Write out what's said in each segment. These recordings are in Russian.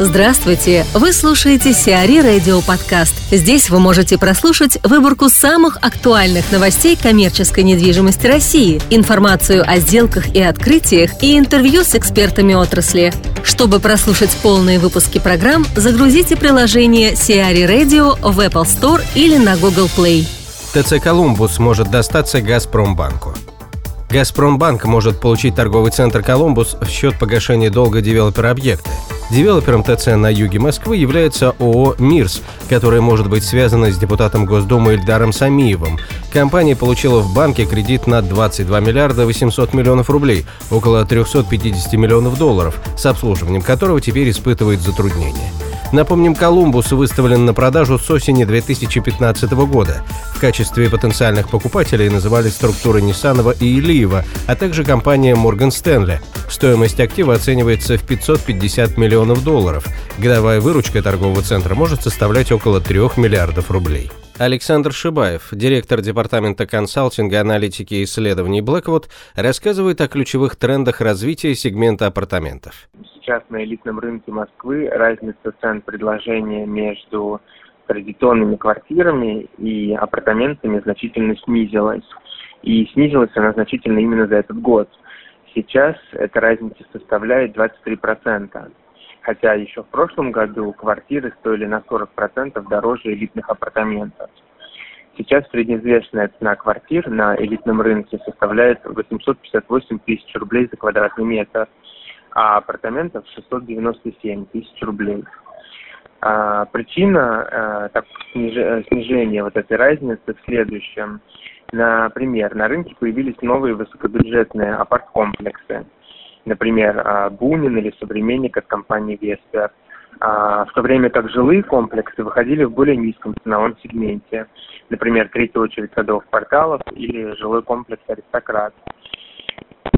Здравствуйте! Вы слушаете Сиари Радио Подкаст. Здесь вы можете прослушать выборку самых актуальных новостей коммерческой недвижимости России, информацию о сделках и открытиях и интервью с экспертами отрасли. Чтобы прослушать полные выпуски программ, загрузите приложение Сиари Radio в Apple Store или на Google Play. ТЦ «Колумбус» может достаться «Газпромбанку». «Газпромбанк» может получить торговый центр «Колумбус» в счет погашения долга девелопера объекта. Девелопером ТЦ на юге Москвы является ООО «Мирс», которая может быть связана с депутатом Госдумы Ильдаром Самиевым. Компания получила в банке кредит на 22 миллиарда 800 миллионов рублей, около 350 миллионов долларов, с обслуживанием которого теперь испытывает затруднения. Напомним, Колумбус выставлен на продажу с осени 2015 года. В качестве потенциальных покупателей называли структуры Нисанова и Илиева, а также компания Morgan Stanley. Стоимость актива оценивается в 550 миллионов долларов. Годовая выручка торгового центра может составлять около 3 миллиардов рублей. Александр Шибаев, директор Департамента консалтинга, аналитики и исследований Blackwood, рассказывает о ключевых трендах развития сегмента апартаментов. Сейчас на элитном рынке Москвы разница цен предложения между традиционными квартирами и апартаментами значительно снизилась. И снизилась она значительно именно за этот год. Сейчас эта разница составляет 23% хотя еще в прошлом году квартиры стоили на 40% дороже элитных апартаментов. Сейчас среднеизвестная цена квартир на элитном рынке составляет 858 тысяч рублей за квадратный метр, а апартаментов 697 тысяч рублей. А, причина а, так, снижения вот этой разницы в следующем. Например, на рынке появились новые высокобюджетные апарт-комплексы – например, а, Бунин или современник от компании Веспер. А, в то время как жилые комплексы выходили в более низком ценовом сегменте, например, третья очередь садовых порталов или жилой комплекс «Аристократ».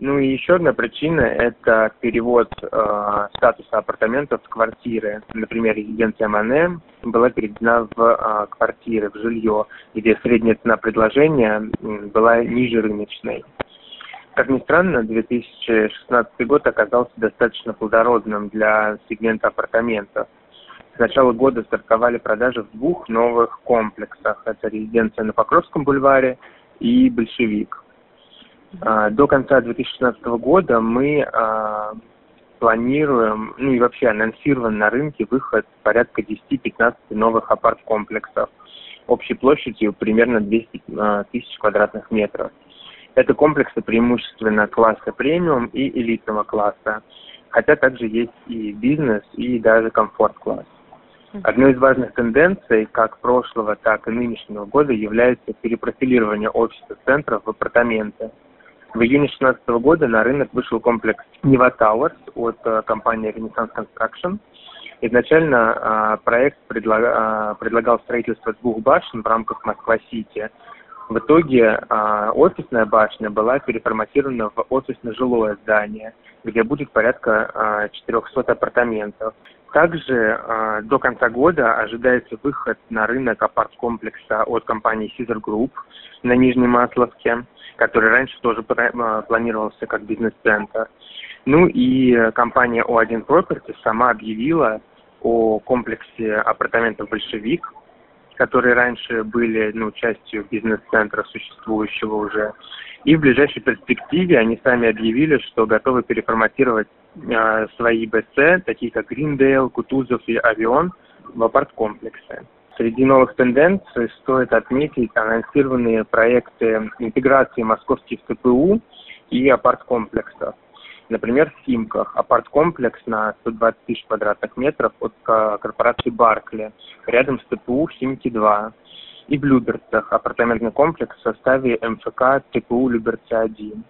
Ну и еще одна причина – это перевод э, статуса апартаментов в квартиры. Например, резиденция Мане была переведена в э, квартиры, в жилье, где средняя цена предложения была ниже рыночной. Как ни странно, 2016 год оказался достаточно плодородным для сегмента апартаментов. С начала года стартовали продажи в двух новых комплексах. Это резиденция на Покровском бульваре и Большевик. А, до конца 2016 года мы а, планируем, ну и вообще анонсирован на рынке выход порядка 10-15 новых апарт-комплексов общей площадью примерно 200 а, тысяч квадратных метров. Это комплексы преимущественно класса премиум и элитного класса, хотя также есть и бизнес, и даже комфорт-класс. Одной из важных тенденций как прошлого, так и нынешнего года является перепрофилирование офисных центров в апартаменты. В июне 2016 года на рынок вышел комплекс Нева Towers от э, компании Renaissance Construction. Изначально э, проект э, предлагал строительство двух башен в рамках Москва-Сити – в итоге э, офисная башня была переформатирована в офисно-жилое здание, где будет порядка э, 400 апартаментов. Также э, до конца года ожидается выход на рынок апарт-комплекса от компании Caesar Group на Нижней Масловке, который раньше тоже планировался как бизнес-центр. Ну и компания O1 Property сама объявила о комплексе апартаментов «Большевик», которые раньше были ну, частью бизнес-центра существующего уже. И в ближайшей перспективе они сами объявили, что готовы переформатировать э, свои БЦ, такие как Гриндейл, Кутузов и Авион, в апарт-комплексы. Среди новых тенденций стоит отметить анонсированные проекты интеграции московских ЦПУ и апарт-комплексов. Например, в Химках апарт-комплекс на 120 тысяч квадратных метров от корпорации Баркли, рядом с ТПУ Химки-2. И в Люберцах апартаментный комплекс в составе МФК ТПУ Люберцы-1.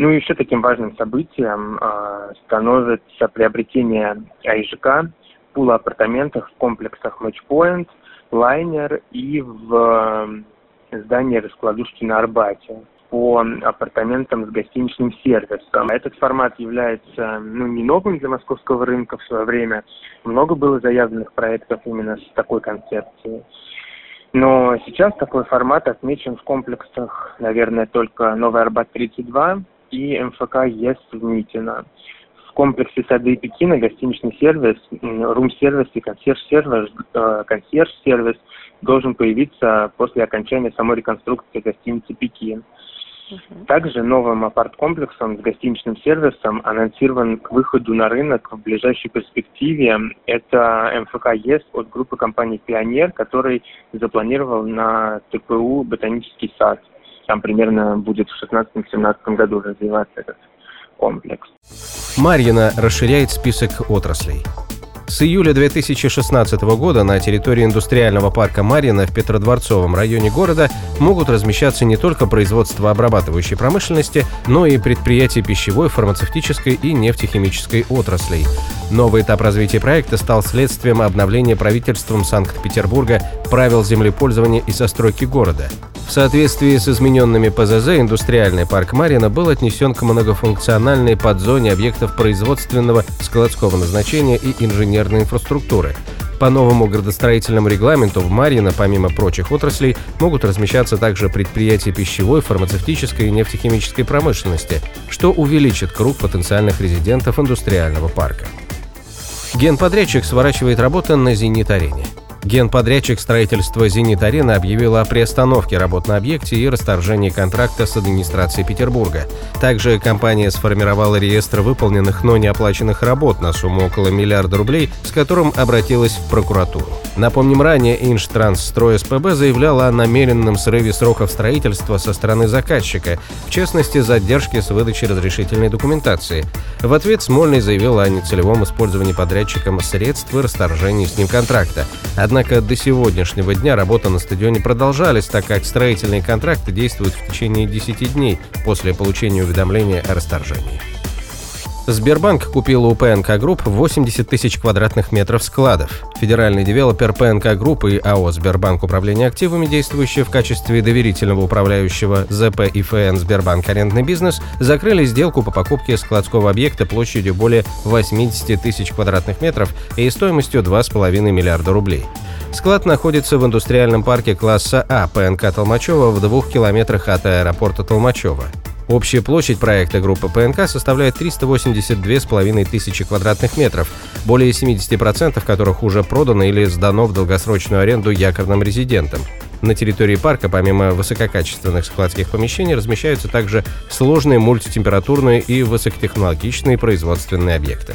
Ну и еще таким важным событием э, становится приобретение АИЖК, пула апартаментов в комплексах Matchpoint, Лайнер и в э, здании раскладушки на Арбате по апартаментам с гостиничным сервисом. Этот формат является ну, не новым для московского рынка в свое время. Много было заявленных проектов именно с такой концепцией. Но сейчас такой формат отмечен в комплексах, наверное, только Новый Арбат 32 и МФК ЕС в Митино. В комплексе сады Пекина гостиничный сервис, рум-сервис и консьерж-сервис, э, консьерж-сервис должен появиться после окончания самой реконструкции гостиницы Пекин. Также новым апарт-комплексом с гостиничным сервисом анонсирован к выходу на рынок в ближайшей перспективе. Это МФК ЕС от группы компаний «Пионер», который запланировал на ТПУ «Ботанический сад». Там примерно будет в 2016-2017 году развиваться этот комплекс. Марьина расширяет список отраслей. С июля 2016 года на территории индустриального парка Марьина в Петродворцовом районе города могут размещаться не только производство обрабатывающей промышленности, но и предприятия пищевой, фармацевтической и нефтехимической отраслей. Новый этап развития проекта стал следствием обновления правительством Санкт-Петербурга правил землепользования и застройки города. В соответствии с измененными ПЗЗ, индустриальный парк Марина был отнесен к многофункциональной подзоне объектов производственного, складского назначения и инженерной инфраструктуры. По новому градостроительному регламенту в Марьино, помимо прочих отраслей, могут размещаться также предприятия пищевой, фармацевтической и нефтехимической промышленности, что увеличит круг потенциальных резидентов индустриального парка. Генподрядчик сворачивает работы на «Зенит-арене». Генподрядчик строительства «Зенит-Арена» объявил о приостановке работ на объекте и расторжении контракта с администрацией Петербурга. Также компания сформировала реестр выполненных, но не оплаченных работ на сумму около миллиарда рублей, с которым обратилась в прокуратуру. Напомним, ранее Инжтрансстрой СПБ заявляла о намеренном срыве сроков строительства со стороны заказчика, в частности, задержки с выдачей разрешительной документации. В ответ Смольный заявил о нецелевом использовании подрядчиком средств и расторжении с ним контракта. Однако до сегодняшнего дня работа на стадионе продолжались, так как строительные контракты действуют в течение 10 дней после получения уведомления о расторжении. Сбербанк купил у ПНК Групп 80 тысяч квадратных метров складов. Федеральный девелопер ПНК Групп и АО «Сбербанк управления активами», действующие в качестве доверительного управляющего ЗПИФН «Сбербанк Арендный бизнес», закрыли сделку по покупке складского объекта площадью более 80 тысяч квадратных метров и стоимостью 2,5 миллиарда рублей. Склад находится в индустриальном парке класса А ПНК Толмачева в двух километрах от аэропорта Толмачева. Общая площадь проекта группы ПНК составляет 382,5 тысячи квадратных метров, более 70% которых уже продано или сдано в долгосрочную аренду якорным резидентам. На территории парка, помимо высококачественных складских помещений, размещаются также сложные мультитемпературные и высокотехнологичные производственные объекты.